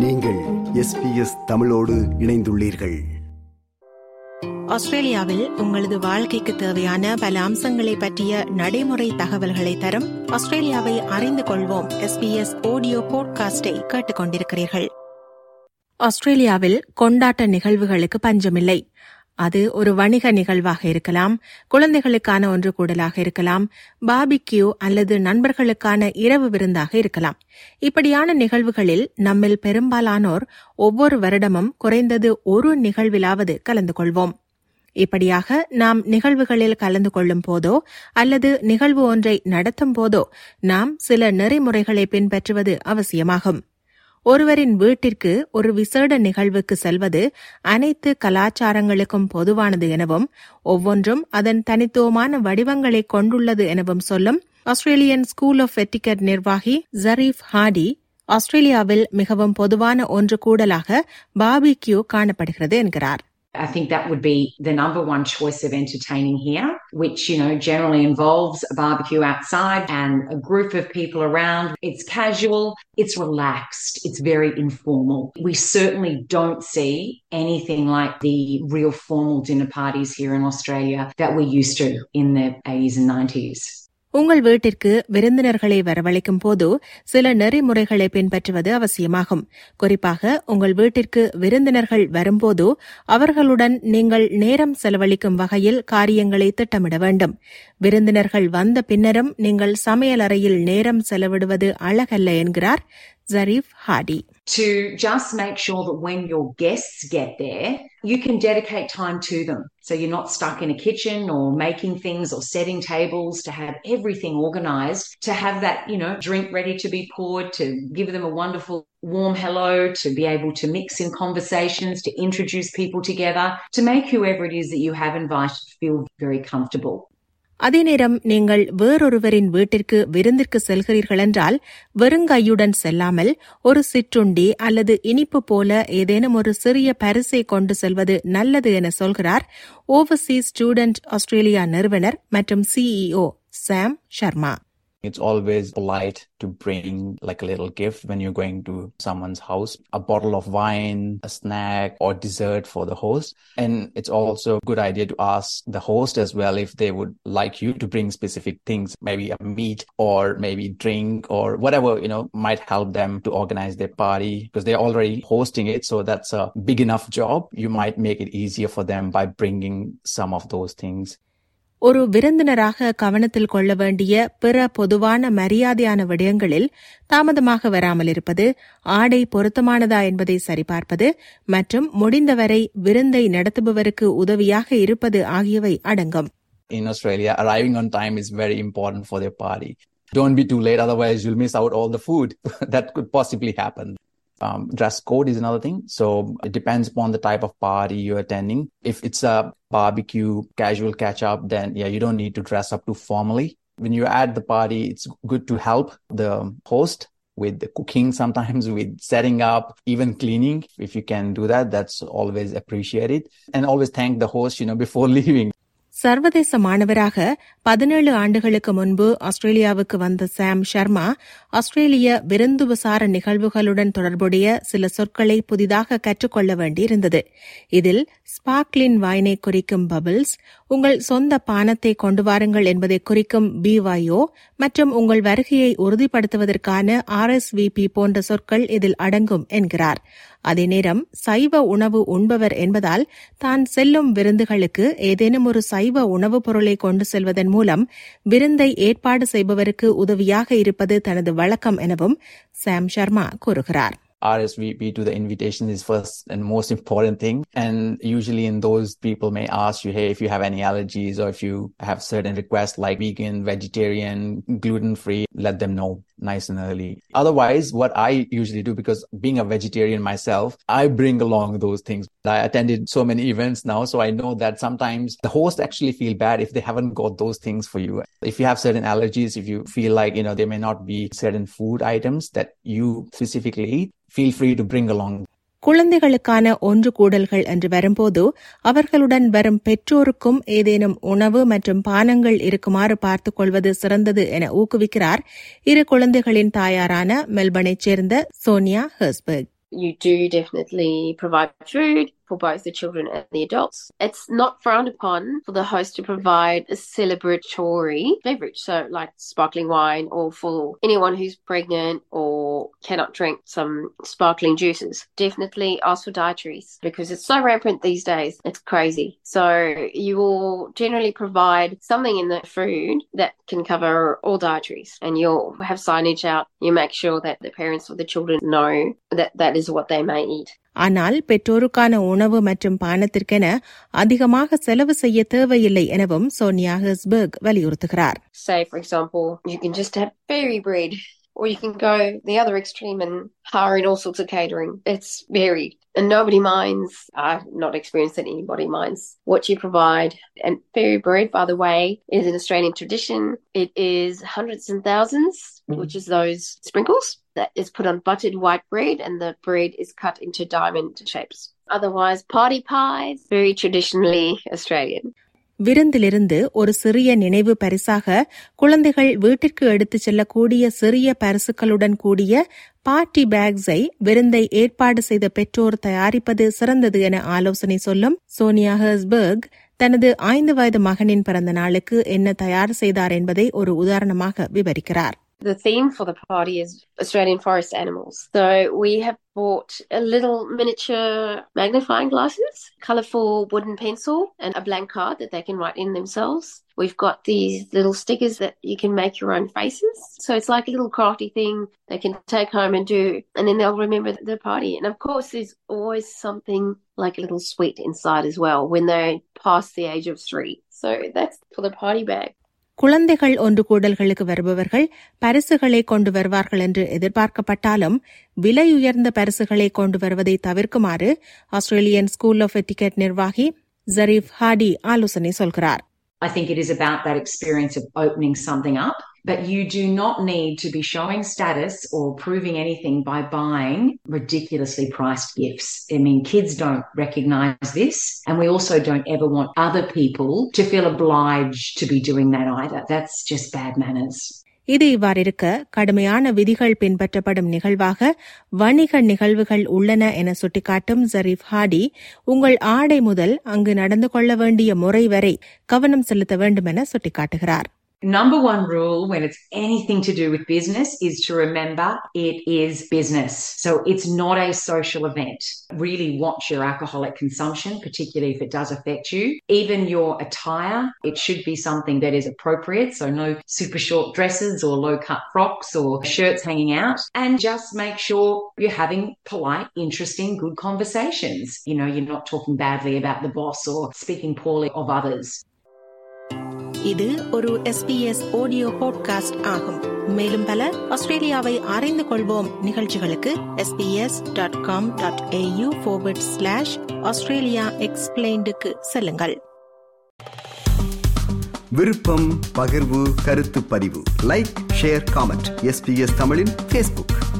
நீங்கள் எஸ்பிஎஸ் தமிழோடு இணைந்துள்ளீர்கள். ஆஸ்திரேலியாவில் உங்களது வாழ்க்கைக்கு தேவையான பல அம்சங்களை பற்றிய நடைமுறை தகவல்களை தரும் ஆஸ்திரேலியாவை அறிந்து கொள்வோம். எஸ்பிஎஸ் ஆடியோ போட்காஸ்டை கேட்டுக்கொண்டிருக்கிறீர்கள். ஆஸ்திரேலியாவில் கொண்டாட்ட நிகழ்வுகளுக்கு பஞ்சமில்லை. அது ஒரு வணிக நிகழ்வாக இருக்கலாம் குழந்தைகளுக்கான ஒன்று கூடலாக இருக்கலாம் பாபிக்யூ அல்லது நண்பர்களுக்கான இரவு விருந்தாக இருக்கலாம். இப்படியான நிகழ்வுகளில் நம்மில் பெரும்பாலானோர் ஒவ்வொரு வருடமும் குறைந்தது ஒரு நிகழ்விலாவது கலந்து கொள்வோம். இப்படியாக நாம் நிகழ்வுகளில் கலந்து கொள்ளும் போதோ அல்லது நிகழ்வு ஒன்றை நடத்தும் போதோ நாம் சில நெறிமுறைகளை பின்பற்றுவது அவசியமாகும். ஒருவரின் வீட்டிற்கு ஒரு விசேட நிகழ்வுக்கு செல்வது அனைத்து கலாச்சாரங்களுக்கும் பொதுவானது எனவும் ஒவ்வொன்றும் அதன் தனித்துவமான வடிவங்களை கொண்டுள்ளது எனவும் சொல்லும் ஆஸ்திரேலியன் ஸ்கூல் ஆஃப் எட்டிகட் நிர்வாகி ஜரீப் ஹாடி ஆஸ்திரேலியாவில் மிகவும் பொதுவான ஒன்று கூடலாக பாபிக்யூ காணப்படுகிறது என்கிறார். I think that would be the number one choice of entertaining here, which, you know, generally involves a barbecue outside and a group of people around. It's casual, it's relaxed, it's very informal. We certainly don't see anything like the real formal dinner parties here in Australia that we're used to in the 80s and 90s. உங்கள் வீட்டிற்கு விருந்தினர்களை வரவழைக்கும் போது சில நெறிமுறைகளை பின்பற்றுவது அவசியமாகும். குறிப்பாக உங்கள் வீட்டிற்கு விருந்தினர்கள் வரும்போது அவர்களுடன் நீங்கள் நேரம் செலவழிக்கும் வகையில் காரியங்களை திட்டமிட வேண்டும். விருந்தினர்கள் வந்த பின்னரும் நீங்கள் சமையலறையில் நேரம் செலவிடுவது அழகல்ல என்கிறார் Zarif Hadi. To just make sure that when your guests get there, you can dedicate time to them. So you're not stuck in a kitchen or making things or setting tables to have everything organized, to have that, you know, drink ready to be poured, to give them a wonderful warm hello, to be able to mix in conversations, to introduce people together, to make whoever it is that you have invited feel very comfortable. அதே நேரம் நீங்கள் வேறொருவரின் வீட்டிற்கு விருந்திற்கு செல்கிறீர்கள் என்றால் வெறுங்கையுடன் செல்லாமல் ஒரு சிற்றுண்டி அல்லது இனிப்பு போல ஏதேனும் ஒரு சிறிய பரிசை கொண்டு செல்வது நல்லது என சொல்கிறார் ஓவர்சீஸ் ஸ்டூடெண்ட் ஆஸ்திரேலியா நிறுவனர் மற்றும் CEO Sam Sharma It's always polite to bring like a little gift when you're going to someone's house, a bottle of wine, a snack or dessert for the host. And it's also a good idea to ask the host as well if they would like you to bring specific things, maybe a meat or maybe drink or whatever, you know, might help them to organize their party because they're already hosting it. So that's a big enough job. You might make it easier for them by bringing some of those things. ஒரு விருந்தினராக கவனத்தில் கொள்ள வேண்டிய பிற பொதுவான மரியாதையான விடயங்களில் தாமதமாக வராமல் இருப்பது ஆடை பொருத்தமானதா என்பதை சரிபார்ப்பது மற்றும் முடிந்தவரை விருந்தை நடத்துபவருக்கு உதவியாக இருப்பது ஆகியவை அடங்கும் In Australia, arriving on time is very important for their party. Don't be too late, otherwise you'll miss out all the food. that could possibly happen. Um, dress code is another thing. So it depends upon the type of party you're attending. If it's a barbecue, casual catch up, then yeah, you don't need to dress up too formally. When you're at the party, it's good to help the host with the cooking, sometimes with setting up, even cleaning. If you can do that, that's always appreciated. And always thank the host, you know, before leaving. சர்வதேச மாணவராக பதினேழு ஆண்டுகளுக்கு முன்பு ஆஸ்திரேலியாவுக்கு வந்த சாம் ஷர்மா ஆஸ்திரேலிய விருந்துபசார நிகழ்வுகளுடன் தொடர்புடைய சில சொற்களை புதிதாக கற்றுக்கொள்ள வேண்டியிருந்தது. இதில் ஸ்பார்க்லின் வாயினை குறிக்கும் பபிள்ஸ் உங்கள் சொந்த பானத்தை கொண்டு வாருங்கள் என்பதை குறிக்கும் பிவாயோ மற்றும் உங்கள் வருகையை உறுதிப்படுத்துவதற்கான ஆர்எஸ்விபி போன்ற சொற்கள் இதில் அடங்கும் என்கிறார். அதே நேரம் சைவ உணவு உண்பவர் என்பதால் தான் செல்லும் விருந்துகளுக்கு ஏதேனும் ஒரு சைவ உணவுப் பொருளை கொண்டு செல்வதன் மூலம் விருந்தை ஏற்பாடு செய்பவருக்கு உதவியாக இருப்பது தனது வழக்கம் எனவும் சாம் சர்மா கூறுகிறார். RSVP to the invitation is first and most important thing. And usually in those people may ask you, Hey, if you have any allergies or if you have certain requests like vegan, vegetarian, gluten free, let them know nice and early. Otherwise, what I usually do, because being a vegetarian myself, I bring along those things. I attended so many events now, so I know that sometimes the host actually feel bad if they haven't got those things for you. If you have certain allergies, if you feel like, you know, there may not be certain food items that you specifically eat, feel free to bring along குழந்தைகளுக்கான ஒன்று கூடல்கள் என்று வரும்போது அவர்களுடன் வரும் பெற்றோருக்கும் ஏதேனும் உணவு மற்றும் பானங்கள் இருக்குமாறு பார்த்துக் கொள்வது சிறந்தது என ஊக்குவிக்கிறார் இரு குழந்தைகளின் தாயாரான மெல்பர்னைச் சேர்ந்த Sonia ஹெர்ஸ்பர்க் you do definitely provide food for both the children and the adults. It's not frowned upon for the host to provide a celebratory beverage, so like sparkling wine, or for anyone who's pregnant or cannot drink some sparkling juices. Definitely ask for dietaries because it's so rampant these days. It's crazy. So you will generally provide something in the food that can cover all dietaries, and you'll have signage out. You make sure that the parents or the children know that that is what they may eat. ஆனால் பெற்றோருக்கான உணவு மற்றும் பானத்திற்கென அதிகமாக செலவு செய்ய தேவையில்லை எனவும் Sonia ஹெஸ்பர்க் வலியுறுத்துகிறார். Say, for example, you can just have fairy bread, or you can go the other extreme and hire in all sorts of catering. It's varied. And nobody minds. I've not experienced that anybody minds what you provide. And fairy bread, by the way, is an Australian tradition. It is hundreds and 1000s mm. which is those sprinkles that is put on buttered white bread, and the bread is cut into diamond shapes. Otherwise, party pies, very traditionally Australian. விருந்திலிருந்து ஒரு சிறிய நினைவு பரிசாக குழந்தைகள் வீட்டிற்கு எடுத்துச் செல்லக்கூடிய சிறிய பரிசுகளுடன் கூடிய பார்ட்டி பேக்ஸை விருந்தை ஏற்பாடு செய்த பெற்றோர் தயாரிப்பது சிறந்தது என ஆலோசனை சொல்லும் சோனியா ஹர்ஸ்பர்க் தனது ஐந்து வயது மகனின் பிறந்த நாளுக்கு என்ன தயார் செய்தார் என்பதை ஒரு உதாரணமாக விவரிக்கிறார் The theme for the party is Australian forest animals. So we have bought a little miniature magnifying glasses, colourful wooden pencil, and a blank card that they can write in themselves. We've got these little stickers that you can make your own faces. So it's like a little crafty thing they can take home and do, and then they'll remember the party. And of course, there's always something like a little sweet inside as well when they pass the age of three. So that's for the party bag. குழந்தைகள் ஒன்று கூடல்களுக்கு வருபவர்கள் பரிசுகளை கொண்டு வருவார்கள் என்று எதிர்பார்க்கப்பட்டாலும் விலையுயர்ந்த பரிசுகளை கொண்டு வருவதை தவிர்க்குமாறு ஆஸ்திரேலியன் ஸ்கூல் ஆஃப் எட்டிகெட் நிர்வாகி ஜரீப் ஹாடி ஆலோசனை சொல்கிறார். I think it is about that experience of opening something up, but you do not need to be showing status or proving anything by buying ridiculously priced gifts. I mean, kids don't recognize this, and we also don't ever want other people to feel obliged to be doing that either. That's just bad manners. இது இவ்வாறிருக்க கடுமையான விதிகள் பின்பற்றப்படும் நிகழ்வாக வணிக நிகழ்வுகள் உள்ளன என சுட்டிக்காட்டும் ஜரீப் ஹாடி உங்கள் ஆடை முதல் அங்கு நடந்து கொள்ள வேண்டிய முறை வரை கவனம் செலுத்த வேண்டும் என சுட்டிக்காட்டுகிறார் Number one rule when it's anything to do with business is to remember it is business. So it's not a social event. Really watch your alcoholic consumption, particularly if it does affect you. Even your attire, it should be something that is appropriate. So no super short dresses or low cut frocks or shirts hanging out. And just make sure you're having polite, interesting, good conversations. You know, you're not talking badly about the boss or speaking poorly of others. இது ஒரு SBS audio podcast ஆகும். மேலும் பல ஆஸ்திரேலியாவை அறிந்து கொள்வோம் நிகழ்ச்சிகளுக்கு SBS dot com dot AU slash Australia எக்ஸ்பிளைண்டுக்கு செல்லுங்கள். விருப்பம் பகிர்வு கருத்து பதிவு. லைக் ஷேர் காமெண்ட் எஸ்பிஎஸ் தமிழின் ஃபேஸ்புக்